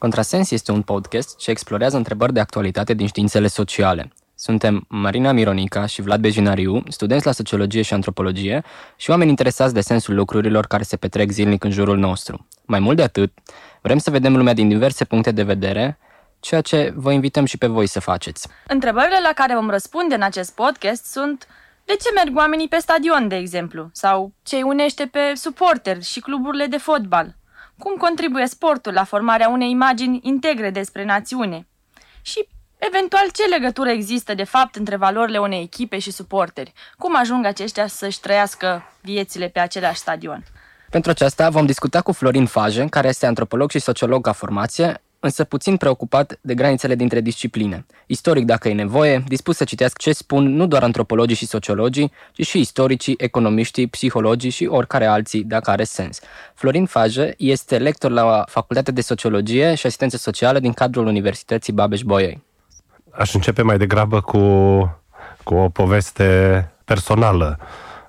Contrasens este un podcast ce explorează întrebări de actualitate din științele sociale. Suntem Marina Mironica și Vlad Bejinariu, studenți la sociologie și antropologie și oameni interesați de sensul lucrurilor care se petrec zilnic în jurul nostru. Mai mult de atât, vrem să vedem lumea din diverse puncte de vedere, ceea ce vă invităm și pe voi să faceți. Întrebările la care vom răspunde în acest podcast sunt de ce merg oamenii pe stadion, de exemplu? Sau ce îi unește pe suporteri și cluburile de fotbal? Cum contribuie sportul la formarea unei imagini integre despre națiune? Și, eventual, ce legătură există de fapt între valorile unei echipe și suporteri? Cum ajung aceștia să-și trăiască viețile pe același stadion? Pentru aceasta vom discuta cu Florin Fajen, care este antropolog și sociolog ca formație, însă puțin preocupat de granițele dintre discipline. Istoric dacă e nevoie, dispus să citească ce spun nu doar antropologii și sociologii, ci și istoricii, economiștii, psihologii și oricare alții, dacă are sens. Florin Fajă este lector la Facultatea de Sociologie și Asistență Socială din cadrul Universității Babeș-Bolyai. Aș începe mai degrabă cu, cu o poveste personală,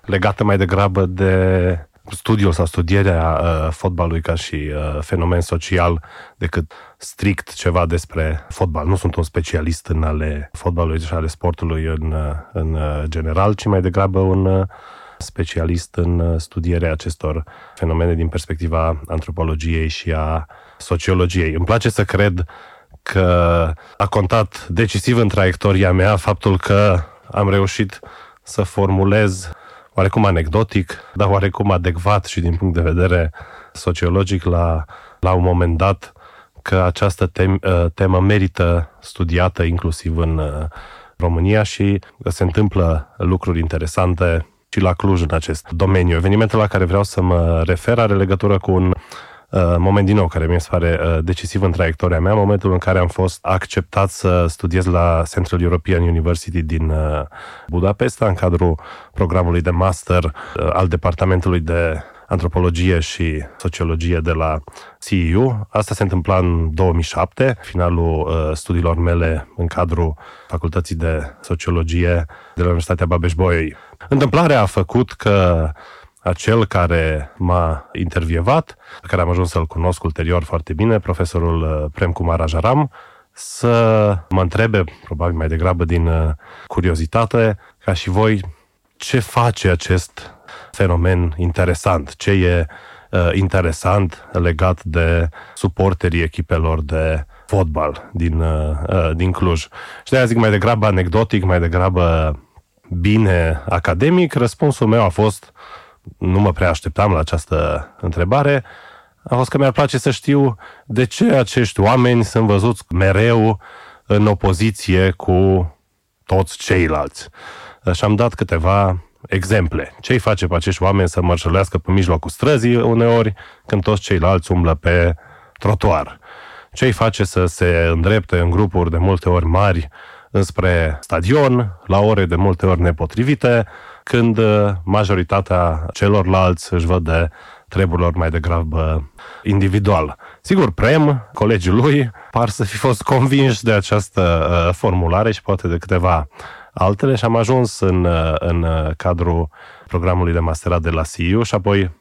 legată mai degrabă de studiul sau studierea uh, fotbalului ca și uh, fenomen social decât strict ceva despre fotbal. Nu sunt un specialist în ale fotbalului și ale sportului în, uh, în uh, general, ci mai degrabă un uh, specialist în studierea acestor fenomene din perspectiva antropologiei și a sociologiei. Îmi place să cred că a contat decisiv în traiectoria mea faptul că am reușit să formulez oarecum anecdotic, dar oarecum adecvat și din punct de vedere sociologic la, la un moment dat că această tem, uh, temă merită studiată inclusiv în uh, România și se întâmplă lucruri interesante și la Cluj în acest domeniu. Evenimentul la care vreau să mă refer are legătură cu un uh, moment din nou care mi se pare uh, decisiv în traiectoria mea, momentul în care am fost acceptat să studiez la Central European University din uh, Budapesta în cadrul programului de master uh, al departamentului de antropologie și sociologie de la CEU. Asta se întâmpla în 2007, finalul uh, studiilor mele în cadrul Facultății de Sociologie de la Universitatea Babeș-Bolyai. Întâmplarea a făcut că acel care m-a intervievat, pe care am ajuns să-l cunosc ulterior foarte bine, profesorul uh, Prem Kumar Ajaram, să mă întrebe, probabil mai degrabă din uh, curiozitate, ca și voi, ce face acest fenomen interesant, ce e uh, interesant legat de suporterii echipelor de fotbal din, uh, uh, din Cluj. Și de zic mai degrabă anecdotic, mai degrabă bine academic, răspunsul meu a fost, nu mă prea așteptam la această întrebare, a fost că mi-ar place să știu de ce acești oameni sunt văzuți mereu în opoziție cu toți ceilalți. Și am dat câteva exemple. Ce-i face pe acești oameni să mărșălească pe mijlocul străzii uneori, când toți ceilalți umblă pe trotuar? Ce-i face să se îndrepte în grupuri de multe ori mari înspre stadion, la ore de multe ori nepotrivite, când uh, majoritatea celorlalți își văd de treburilor mai degrabă individual. Sigur, Prem, colegii lui, par să fi fost convinși de această uh, formulare și poate de câteva altele și am ajuns în, în cadrul programului de masterat de la CIU și apoi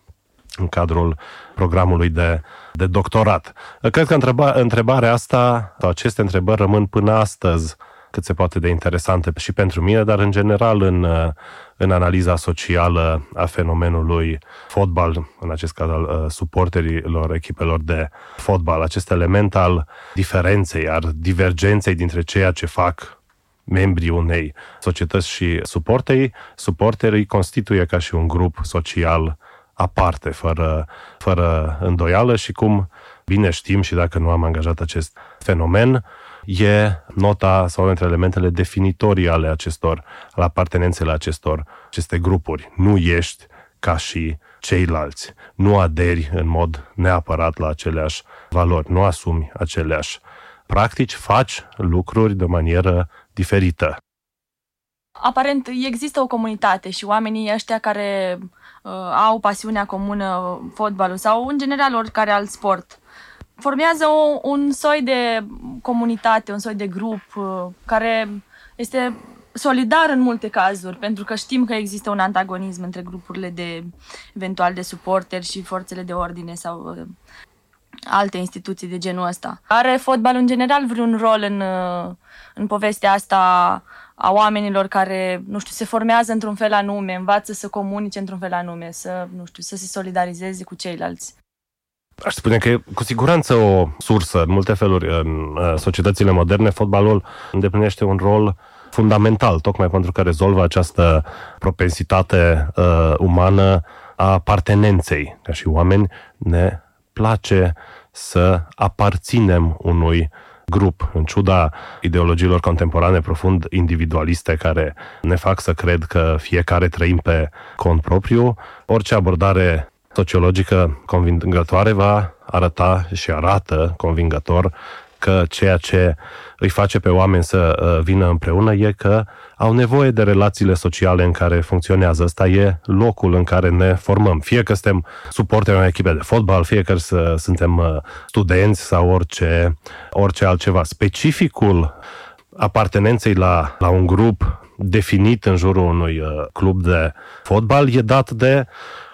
în cadrul programului de, de doctorat. Cred că întreba, întrebarea asta, sau aceste întrebări rămân până astăzi cât se poate de interesante și pentru mine, dar în general în, în analiza socială a fenomenului fotbal, în acest caz al uh, suporterilor echipelor de fotbal, acest element al diferenței, al divergenței dintre ceea ce fac membrii unei societăți și suportei, suporterii constituie ca și un grup social aparte, fără, fără îndoială și cum bine știm și dacă nu am angajat acest fenomen, e nota sau între elementele definitorii ale acestor, al apartenenței acestor, aceste grupuri. Nu ești ca și ceilalți. Nu aderi în mod neapărat la aceleași valori, nu asumi aceleași practici, faci lucruri de manieră diferită. Aparent există o comunitate și oamenii ăștia care uh, au pasiunea comună, fotbalul sau în general oricare alt sport, formează o, un soi de comunitate, un soi de grup uh, care este solidar în multe cazuri, pentru că știm că există un antagonism între grupurile de eventual de suporteri și forțele de ordine sau uh, alte instituții de genul ăsta. Are fotbalul în general vreun rol în, uh, în povestea asta a oamenilor care, nu știu, se formează într-un fel anume, învață să comunice într-un fel anume, să, nu știu, să se solidarizeze cu ceilalți? Aș spune că e cu siguranță o sursă în multe feluri în uh, societățile moderne. Fotbalul îndeplinește un rol fundamental, tocmai pentru că rezolvă această propensitate uh, umană a apartenenței. Ca și oameni ne place să aparținem unui grup, în ciuda ideologiilor contemporane profund individualiste care ne fac să cred că fiecare trăim pe cont propriu, orice abordare sociologică convingătoare va arăta și arată convingător că ceea ce îi face pe oameni să uh, vină împreună e că au nevoie de relațiile sociale în care funcționează. Ăsta e locul în care ne formăm. Fie că suntem suporteri unei echipe de fotbal, fie că suntem uh, studenți sau orice, orice altceva. Specificul apartenenței la, la un grup definit în jurul unui uh, club de fotbal e dat de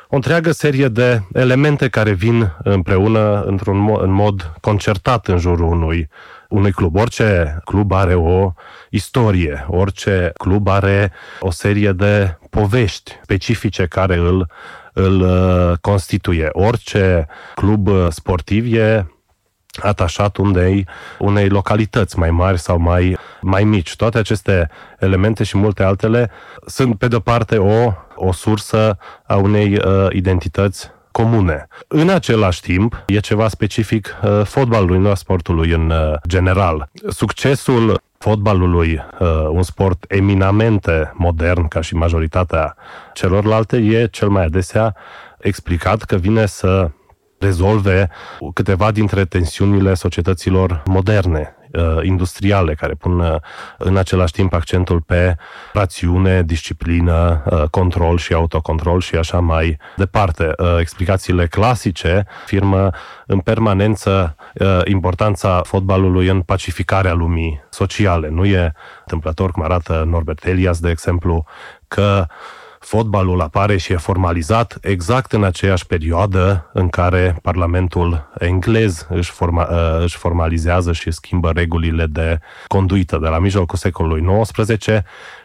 o întreagă serie de elemente care vin împreună într-un mod, în mod concertat în jurul unui, unui club. Orice club are o istorie, orice club are o serie de povești specifice care îl, îl uh, constituie. Orice club sportiv e atașat unei, unei localități mai mari sau mai, mai mici. Toate aceste elemente și multe altele sunt, pe de-o parte, o, o sursă a unei uh, identități comune. În același timp, e ceva specific uh, fotbalului, nu a sportului în uh, general. Succesul fotbalului, uh, un sport eminamente modern, ca și majoritatea celorlalte, e cel mai adesea explicat că vine să rezolve câteva dintre tensiunile societăților moderne, uh, industriale, care pun uh, în același timp accentul pe rațiune, disciplină, uh, control și autocontrol și așa mai departe. Explicațiile clasice firmă în permanență importanța fotbalului în pacificarea lumii sociale. Nu e întâmplător, cum arată Norbert Elias, de exemplu, că fotbalul apare și e formalizat exact în aceeași perioadă în care Parlamentul englez își, forma, uh, își formalizează și schimbă regulile de conduită. De la mijlocul secolului XIX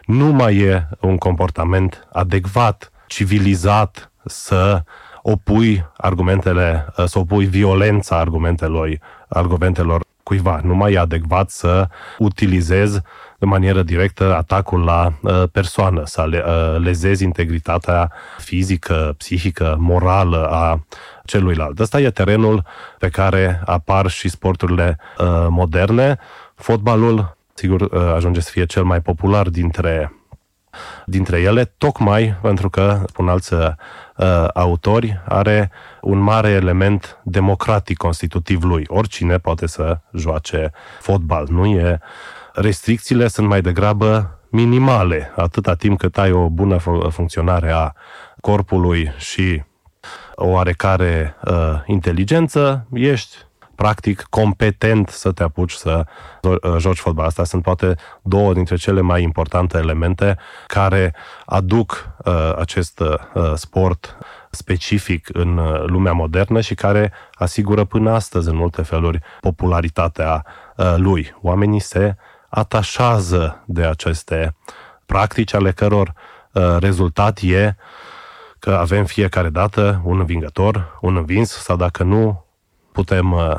nu mai e un comportament adecvat, civilizat, să opui argumentele, uh, să opui violența argumentelor, argumentelor cuiva. Nu mai e adecvat să utilizezi de manieră directă atacul la uh, persoană, să le, uh, lezezi integritatea fizică, psihică, morală a celuilalt. Ăsta e terenul pe care apar și sporturile uh, moderne. Fotbalul, sigur, uh, ajunge să fie cel mai popular dintre dintre ele, tocmai pentru că, spun alți uh, autori, are un mare element democratic constitutiv lui. Oricine poate să joace fotbal. Nu e restricțiile sunt mai degrabă minimale, atâta timp cât ai o bună funcționare a corpului și o oarecare uh, inteligență, ești practic competent să te apuci să uh, joci fotbal. Asta sunt poate două dintre cele mai importante elemente care aduc uh, acest uh, sport specific în uh, lumea modernă și care asigură până astăzi, în multe feluri, popularitatea uh, lui. Oamenii se atașează de aceste practici ale căror uh, rezultat e că avem fiecare dată un învingător, un învins sau dacă nu putem, uh,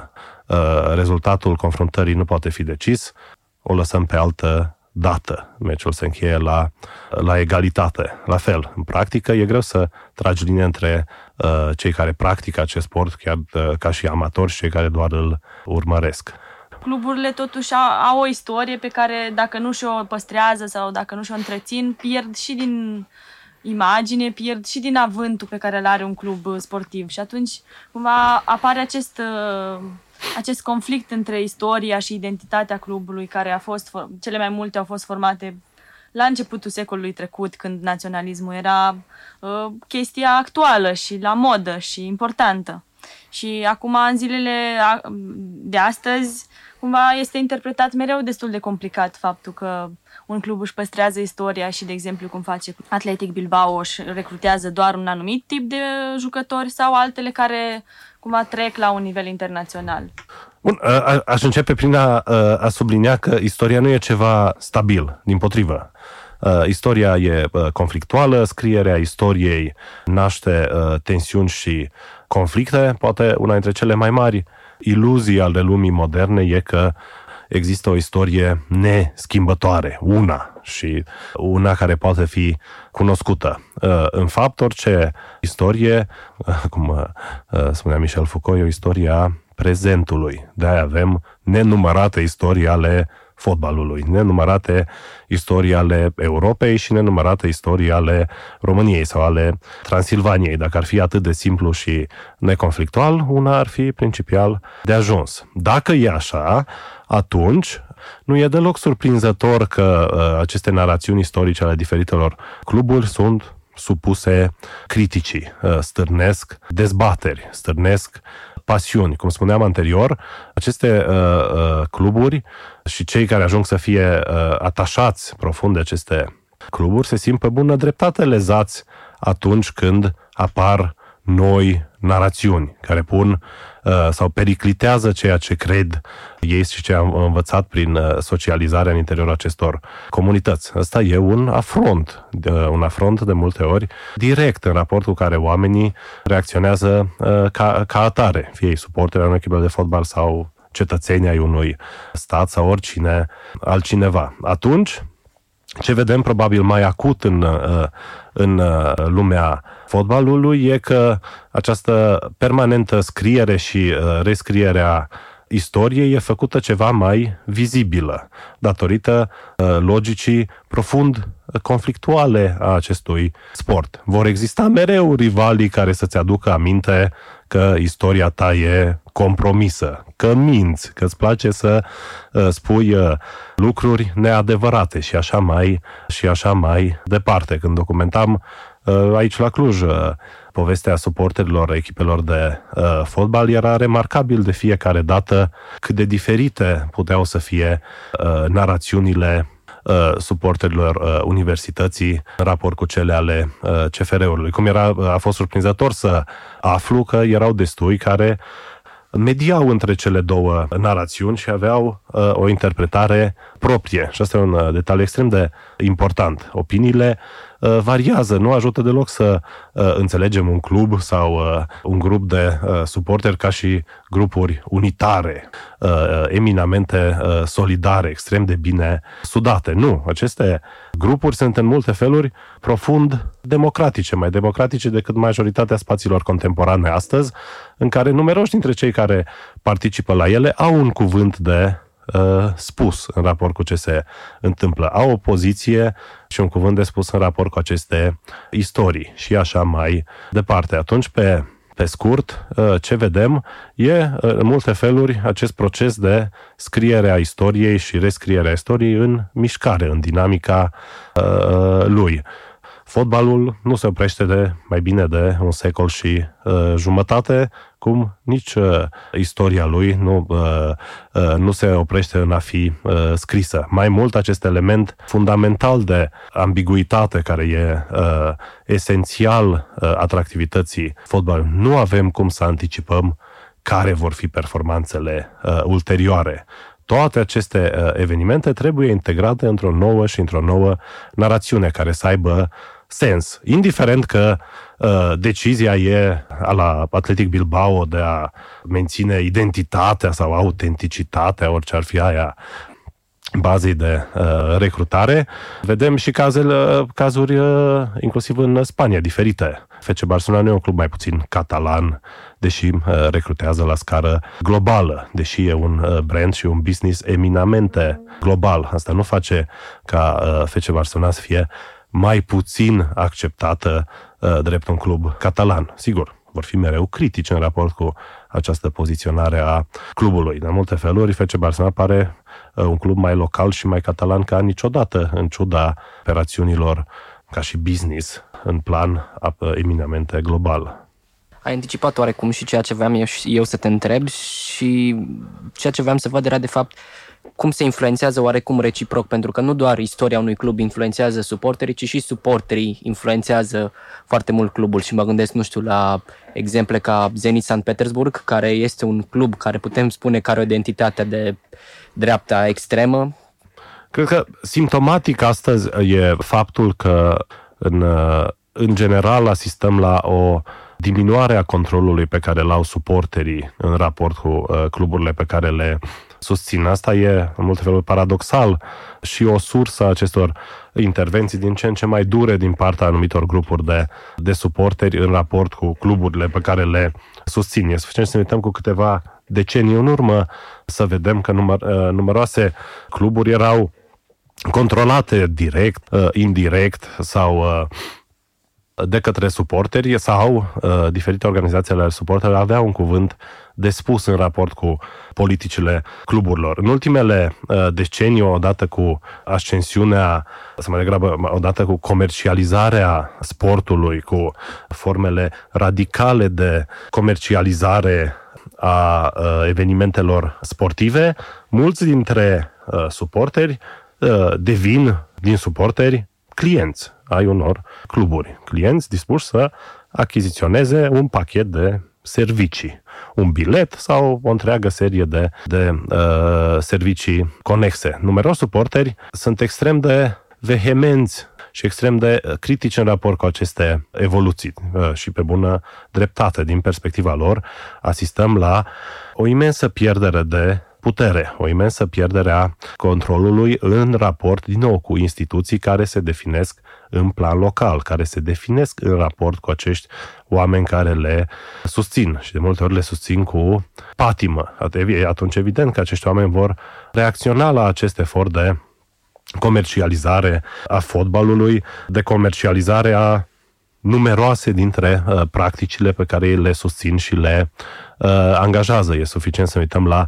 uh, rezultatul confruntării nu poate fi decis, o lăsăm pe altă dată. Meciul se încheie la, la egalitate. La fel, în practică e greu să tragi linie între uh, cei care practică acest sport, chiar uh, ca și amatori și cei care doar îl urmăresc cluburile totuși au, au o istorie pe care dacă nu și-o păstrează sau dacă nu și-o întrețin, pierd și din imagine, pierd și din avântul pe care îl are un club sportiv. Și atunci cumva apare acest, uh, acest conflict între istoria și identitatea clubului, care a fost, cele mai multe au fost formate la începutul secolului trecut, când naționalismul era uh, chestia actuală și la modă și importantă. Și acum, în zilele de astăzi, cumva este interpretat mereu destul de complicat faptul că un club își păstrează istoria și, de exemplu, cum face Atletic Bilbao, își recrutează doar un anumit tip de jucători sau altele care cumva trec la un nivel internațional. Bun, a, aș începe prin a, a sublinia că istoria nu e ceva stabil, din potrivă. Istoria e conflictuală, scrierea istoriei naște tensiuni și conflicte, poate una dintre cele mai mari iluzii ale lumii moderne e că există o istorie neschimbătoare, una și una care poate fi cunoscută. În fapt, orice istorie, cum spunea Michel Foucault, e o istorie a prezentului. De-aia avem nenumărate istorii ale fotbalului, nenumărate istorii ale Europei și nenumărate istorii ale României sau ale Transilvaniei. Dacă ar fi atât de simplu și neconflictual, una ar fi principial de ajuns. Dacă e așa, atunci nu e deloc surprinzător că uh, aceste narațiuni istorice ale diferitelor cluburi sunt supuse criticii, uh, stârnesc dezbateri, stârnesc pasiuni. Cum spuneam anterior, aceste uh, uh, cluburi și cei care ajung să fie uh, atașați profund de aceste cluburi se simt pe bună dreptate lezați atunci când apar noi narațiuni care pun uh, sau periclitează ceea ce cred ei și ce am învățat prin uh, socializarea în interiorul acestor comunități. Asta e un afront, un afront de multe ori direct în raport cu care oamenii reacționează uh, ca, ca atare, fie ei suporteri unui echipă de fotbal sau cetățenii ai unui stat sau oricine altcineva. Atunci, ce vedem probabil mai acut în, uh, în uh, lumea fotbalului e că această permanentă scriere și uh, rescriere a istoriei e făcută ceva mai vizibilă, datorită logicii profund conflictuale a acestui sport. Vor exista mereu rivalii care să-ți aducă aminte că istoria ta e compromisă, că minți, că îți place să uh, spui uh, lucruri neadevărate și așa mai și așa mai departe. Când documentam uh, aici la Cluj povestea suporterilor echipelor de uh, fotbal era remarcabil de fiecare dată cât de diferite puteau să fie uh, narațiunile uh, suporterilor uh, universității în raport cu cele ale uh, CFR-ului. Cum era, a fost surprinzător să aflu că erau destui care mediau între cele două narațiuni și aveau uh, o interpretare proprie. Și asta e un uh, detaliu extrem de important. Opiniile Uh, variază, nu ajută deloc să uh, înțelegem un club sau uh, un grup de suporteri ca și grupuri unitare, eminamente solidare, extrem de bine sudate. Nu, aceste grupuri sunt în multe feluri profund democratice, mai democratice decât majoritatea spațiilor contemporane astăzi, în care numeroși dintre cei care participă la ele au un cuvânt de uh, spus în raport cu ce se întâmplă. Au o poziție și un cuvânt de spus în raport cu aceste istorii și așa mai departe. Atunci, pe pe scurt, uh, ce vedem e, uh, în multe feluri, acest proces de scriere a istoriei și rescriere a istoriei în mișcare, în dinamica uh, lui. Fotbalul nu se oprește de mai bine de un secol și uh, jumătate, cum nici uh, istoria lui nu, uh, uh, nu se oprește în a fi uh, scrisă. Mai mult, acest element fundamental de ambiguitate care e uh, esențial uh, atractivității fotbalului, nu avem cum să anticipăm care vor fi performanțele uh, ulterioare toate aceste uh, evenimente trebuie integrate într-o nouă și într-o nouă narațiune care să aibă sens. Indiferent că uh, decizia e a la Atletic Bilbao de a menține identitatea sau autenticitatea, orice ar fi aia, bazei de uh, recrutare. Vedem și cazele, cazuri uh, inclusiv în Spania diferite. FC Barcelona nu e un club mai puțin catalan, deși uh, recrutează la scară globală, deși e un uh, brand și un business eminamente global. Asta nu face ca uh, FC Barcelona să fie mai puțin acceptată uh, drept un club catalan. Sigur, vor fi mereu critici în raport cu această poziționare a clubului. De multe feluri, FC Barcelona pare uh, un club mai local și mai catalan ca niciodată, în ciuda operațiunilor ca și business în plan uh, eminamente global. Ai anticipat oarecum și ceea ce voiam eu, eu să te întreb și și ceea ce voiam să văd era de fapt cum se influențează oarecum reciproc, pentru că nu doar istoria unui club influențează suporterii, ci și suporterii influențează foarte mult clubul și mă gândesc, nu știu, la exemple ca Zenit St. Petersburg, care este un club care putem spune că are o identitate de dreapta extremă. Cred că simptomatic astăzi e faptul că în, în general asistăm la o diminuare a controlului pe care îl au suporterii în raport cu uh, cluburile pe care le susțin. Asta e, în multe feluri, paradoxal și o sursă a acestor intervenții din ce în ce mai dure din partea anumitor grupuri de, de suporteri în raport cu cluburile pe care le susțin. E suficient să ne uităm cu câteva decenii în urmă să vedem că număr, uh, numeroase cluburi erau controlate direct, uh, indirect sau uh, de către suporteri sau uh, diferite organizații ale suporterilor aveau un cuvânt de spus în raport cu politicile cluburilor. În ultimele uh, decenii, odată cu ascensiunea, să mai degrabă, odată cu comercializarea sportului, cu formele radicale de comercializare a uh, evenimentelor sportive, mulți dintre uh, suporteri uh, devin din suporteri clienți ai unor cluburi. Clienți dispuși să achiziționeze un pachet de servicii, un bilet sau o întreagă serie de, de uh, servicii conexe. Numeroși suporteri sunt extrem de vehemenți și extrem de critici în raport cu aceste evoluții uh, și pe bună dreptate din perspectiva lor asistăm la o imensă pierdere de putere, o imensă pierdere a controlului în raport, din nou, cu instituții care se definesc în plan local, care se definesc în raport cu acești oameni care le susțin și de multe ori le susțin cu patimă. Atunci evident că acești oameni vor reacționa la acest efort de comercializare a fotbalului, de comercializare a numeroase dintre uh, practicile pe care ei le susțin și le uh, angajează. E suficient să uităm la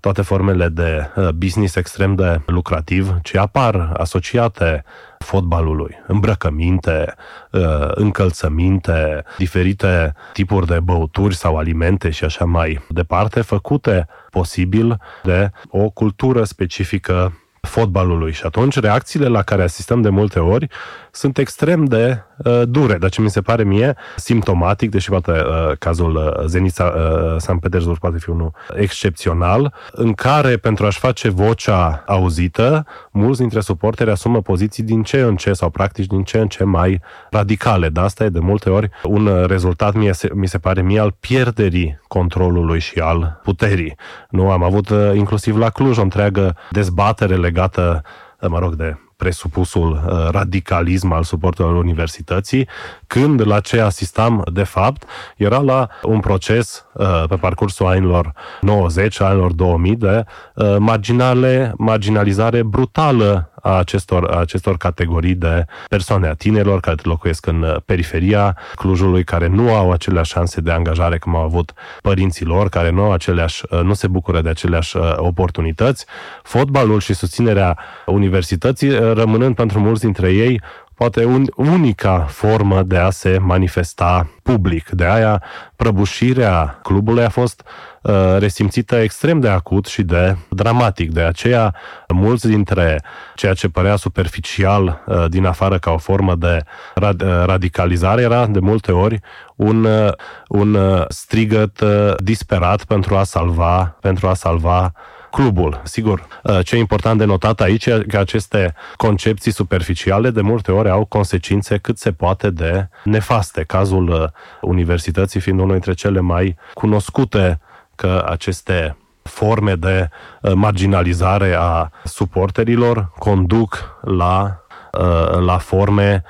toate formele de uh, business extrem de lucrativ ce apar asociate fotbalului, îmbrăcăminte, uh, încălțăminte, diferite tipuri de băuturi sau alimente și așa mai departe, făcute posibil de o cultură specifică fotbalului și atunci reacțiile la care asistăm de multe ori sunt extrem de uh, dure, dar ce mi se pare mie simptomatic, deși poate uh, cazul uh, Zenița uh, San Petersburg poate fi unul excepțional, în care pentru a-și face vocea auzită, mulți dintre suporteri asumă poziții din ce în ce sau practici din ce în ce mai radicale. Dar asta e de multe ori un rezultat, mie, mi se pare mie, al pierderii controlului și al puterii. Nu am avut uh, inclusiv la Cluj o întreagă dezbatere legată, uh, mă rog, de presupusul uh, radicalism al suportului universității, când la ce asistam, de fapt, era la un proces uh, pe parcursul anilor 90, anilor 2000 de uh, marginale, marginalizare brutală a acestor, a acestor categorii de persoane, a tinerilor care locuiesc în periferia Clujului, care nu au aceleași șanse de angajare cum au avut părinții lor, care nu, au aceleași, nu se bucură de aceleași oportunități. Fotbalul și susținerea universității rămânând pentru mulți dintre ei poate un, unica formă de a se manifesta public. De aia, prăbușirea clubului a fost uh, resimțită extrem de acut și de dramatic. De aceea, mulți dintre ceea ce părea superficial uh, din afară ca o formă de rad- uh, radicalizare era de multe ori un, uh, un uh, strigăt uh, disperat pentru a salva, pentru a salva clubul. Sigur, uh, ce e important de notat aici e că aceste concepții superficiale de multe ori au consecințe cât se poate de nefaste. Cazul uh, universității fiind unul dintre cele mai cunoscute că aceste forme de uh, marginalizare a suporterilor conduc la, la forme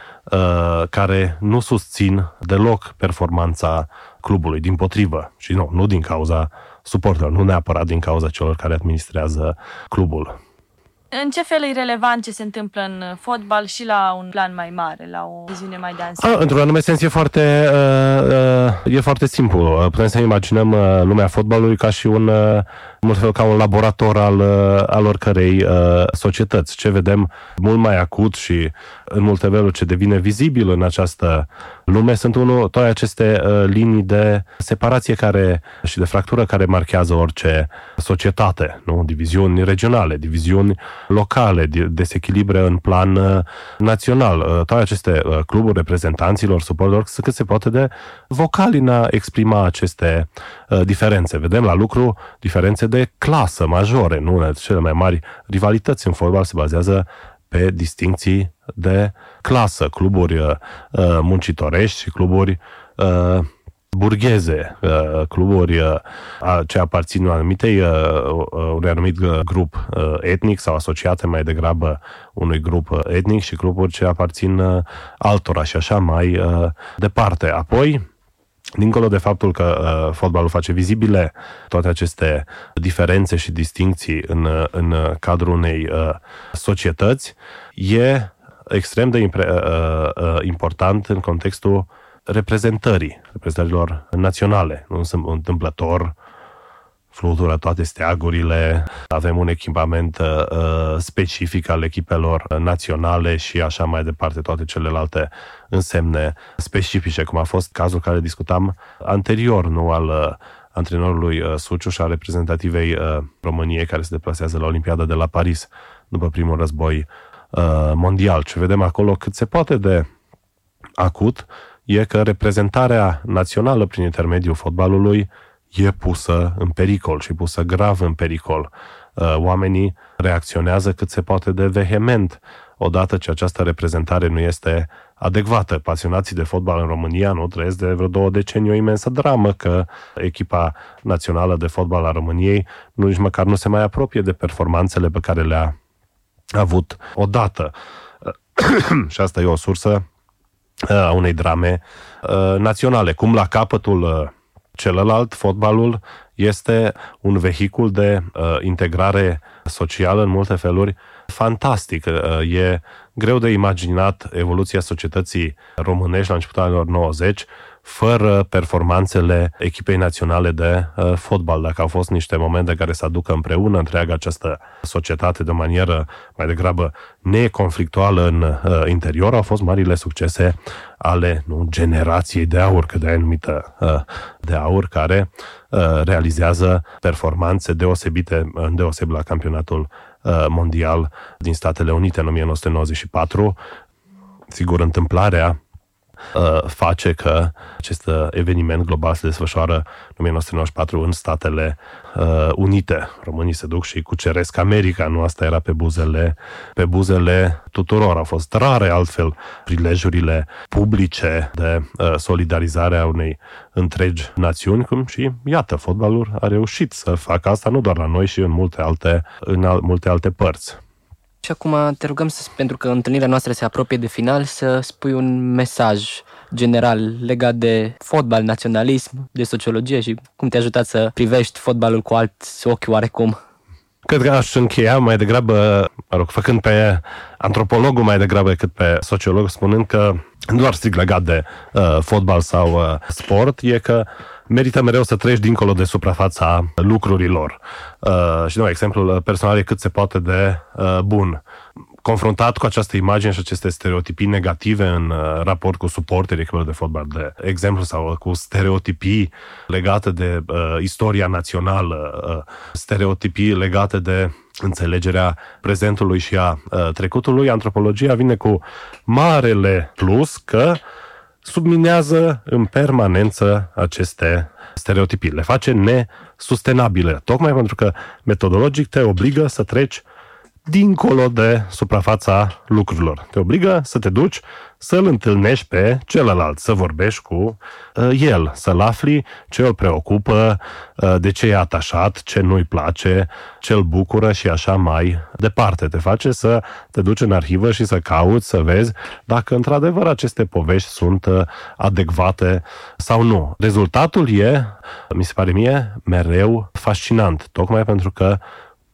care nu susțin deloc performanța clubului, din potrivă. Și nu, nu din cauza suporterilor, nu neapărat din cauza celor care administrează clubul. În ce fel e relevant ce se întâmplă în fotbal și la un plan mai mare, la o viziune mai de ansamblu? Într-un anume sens e foarte, uh, uh, e foarte simplu. Putem să imaginăm uh, lumea fotbalului ca și un, uh, mult fel, ca un laborator al, uh, al oricărei uh, societăți. Ce vedem mult mai acut și în multe feluri ce devine vizibil în această lume sunt unul, toate aceste uh, linii de separație care și de fractură care marchează orice societate, nu? diviziuni regionale, diviziuni locale, desechilibre în plan uh, național. Uh, toate aceste uh, cluburi reprezentanților, suporterilor, sunt cât se poate de vocali în a exprima aceste uh, diferențe. Vedem la lucru diferențe de clasă majore, nu? Cele mai mari rivalități în fotbal se bazează pe distinții de clasă, cluburi uh, uh, muncitorești și cluburi uh, burgheze, uh, cluburi uh, ce aparțin unui, anumitei, uh, unui anumit grup etnic sau asociate mai degrabă unui grup etnic și cluburi ce aparțin altora și așa mai departe. Apoi, Dincolo de faptul că uh, fotbalul face vizibile toate aceste diferențe și distinții în, în cadrul unei uh, societăți, e extrem de impre, uh, uh, important în contextul reprezentării, reprezentărilor naționale. Nu sunt întâmplător, flutură toate steagurile, avem un echipament uh, specific al echipelor naționale și așa mai departe, toate celelalte însemne specifice, cum a fost cazul care discutam anterior, nu al uh, antrenorului uh, Suciu și a reprezentativei uh, României care se deplasează la Olimpiada de la Paris după primul război uh, mondial. Ce vedem acolo cât se poate de acut e că reprezentarea națională prin intermediul fotbalului e pusă în pericol și pusă grav în pericol. Uh, oamenii reacționează cât se poate de vehement odată ce această reprezentare nu este adecvată. Pasionații de fotbal în România nu trăiesc de vreo două decenii o imensă dramă că echipa națională de fotbal a României nu nici măcar nu se mai apropie de performanțele pe care le-a avut odată. și asta e o sursă a unei drame naționale. Cum la capătul celălalt, fotbalul este un vehicul de integrare socială în multe feluri fantastic. E greu de imaginat evoluția societății românești la începutul anilor 90 fără performanțele echipei naționale de uh, fotbal. Dacă au fost niște momente care să aducă împreună întreaga această societate de o manieră mai degrabă neconflictuală în uh, interior, au fost marile succese ale nu, generației de aur, că de-aia numită uh, de aur, care uh, realizează performanțe deosebite, deosebit la campionatul uh, mondial din Statele Unite în 1994. Sigur, întâmplarea Uh, face că acest uh, eveniment global se desfășoară în 1994 în Statele uh, Unite. Românii se duc și cuceresc America, nu asta era pe buzele, pe buzele tuturor. Au fost rare altfel prilejurile publice de solidarizare a unei întregi națiuni, cum și, iată, fotbalul a reușit să facă asta nu doar la noi, și în multe alte, în al, multe alte părți. Și acum te rugăm, să, pentru că întâlnirea noastră se apropie de final, să spui un mesaj general legat de fotbal, naționalism, de sociologie și cum te-a ajutat să privești fotbalul cu alți ochi oarecum. Cred că aș încheia mai degrabă, mă rog, făcând pe antropologul mai degrabă decât pe sociolog, spunând că nu doar strict legat de uh, fotbal sau uh, sport, e că merită mereu să treci dincolo de suprafața lucrurilor. Uh, și, nu, exemplul personal e cât se poate de uh, bun. Confruntat cu această imagine și aceste stereotipii negative în uh, raport cu suporterii echipelor de fotbal, de exemplu, sau cu stereotipii legate de uh, istoria națională, uh, stereotipii legate de înțelegerea prezentului și a uh, trecutului, antropologia vine cu marele plus că uh, subminează în permanență aceste stereotipii, le face nesustenabile, tocmai pentru că metodologic te obligă să treci dincolo de suprafața lucrurilor. Te obligă să te duci să-l întâlnești pe celălalt, să vorbești cu uh, el, să-l afli ce îl preocupă, uh, de ce e atașat, ce nu-i place, ce îl bucură și așa mai departe. Te face să te duci în arhivă și să cauți, să vezi dacă într-adevăr aceste povești sunt uh, adecvate sau nu. Rezultatul e, mi se pare mie, mereu fascinant, tocmai pentru că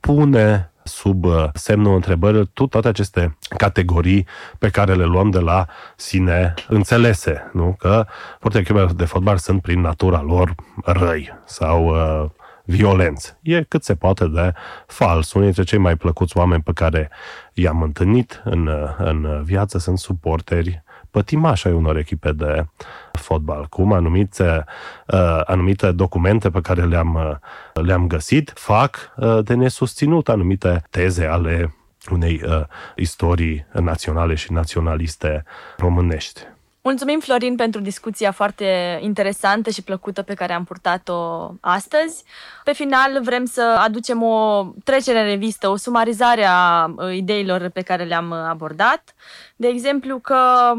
pune sub uh, semnul întrebării toate aceste categorii pe care le luăm de la sine înțelese, nu? Că portechii de fotbal sunt prin natura lor răi sau uh, violenți. E cât se poate de fals. Unii dintre cei mai plăcuți oameni pe care i-am întâlnit în, în viață sunt suporteri pătimași ai unor echipe de fotbal, cum anumite, uh, anumite documente pe care le-am, uh, le-am găsit fac uh, de nesusținut anumite teze ale unei uh, istorii naționale și naționaliste românești. Mulțumim, Florin, pentru discuția foarte interesantă și plăcută pe care am purtat-o astăzi. Pe final, vrem să aducem o trecere în revistă, o sumarizare a uh, ideilor pe care le-am abordat. De exemplu, că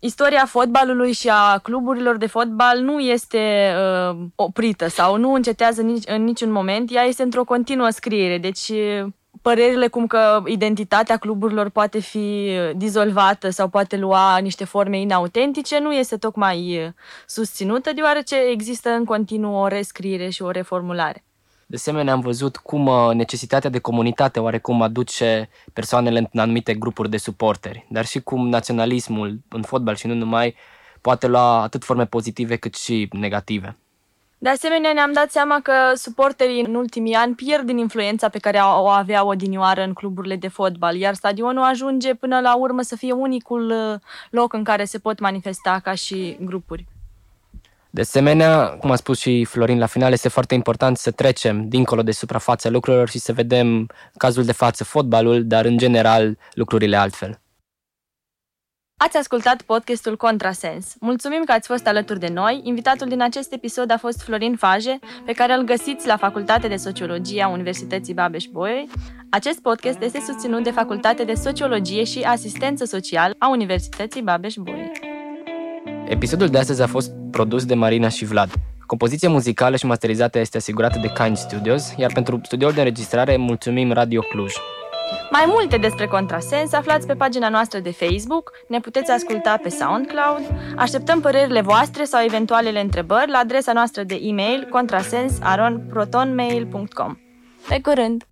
istoria fotbalului și a cluburilor de fotbal nu este uh, oprită sau nu încetează nici, în niciun moment, ea este într-o continuă scriere. Deci părerile cum că identitatea cluburilor poate fi dizolvată sau poate lua niște forme inautentice nu este tocmai susținută, deoarece există în continuu o rescriere și o reformulare. De asemenea, am văzut cum uh, necesitatea de comunitate oarecum aduce persoanele în anumite grupuri de suporteri, dar și cum naționalismul în fotbal și nu numai poate lua atât forme pozitive cât și negative. De asemenea, ne-am dat seama că suporterii în ultimii ani pierd din influența pe care o aveau odinioară în cluburile de fotbal, iar stadionul ajunge până la urmă să fie unicul uh, loc în care se pot manifesta ca și grupuri. De asemenea, cum a spus și Florin la final, este foarte important să trecem dincolo de suprafața lucrurilor și să vedem cazul de față fotbalul, dar în general lucrurile altfel. Ați ascultat podcastul Contrasens. Mulțumim că ați fost alături de noi. Invitatul din acest episod a fost Florin Faje, pe care îl găsiți la Facultatea de Sociologie a Universității Babeș-Bolyai. Acest podcast este susținut de Facultatea de Sociologie și Asistență Socială a Universității Babeș-Bolyai. Episodul de astăzi a fost produs de Marina și Vlad. Compoziția muzicală și masterizată este asigurată de Kind Studios, iar pentru studioul de înregistrare mulțumim Radio Cluj. Mai multe despre Contrasens aflați pe pagina noastră de Facebook, ne puteți asculta pe SoundCloud, așteptăm părerile voastre sau eventualele întrebări la adresa noastră de e-mail contrasens.protonmail.com Pe curând!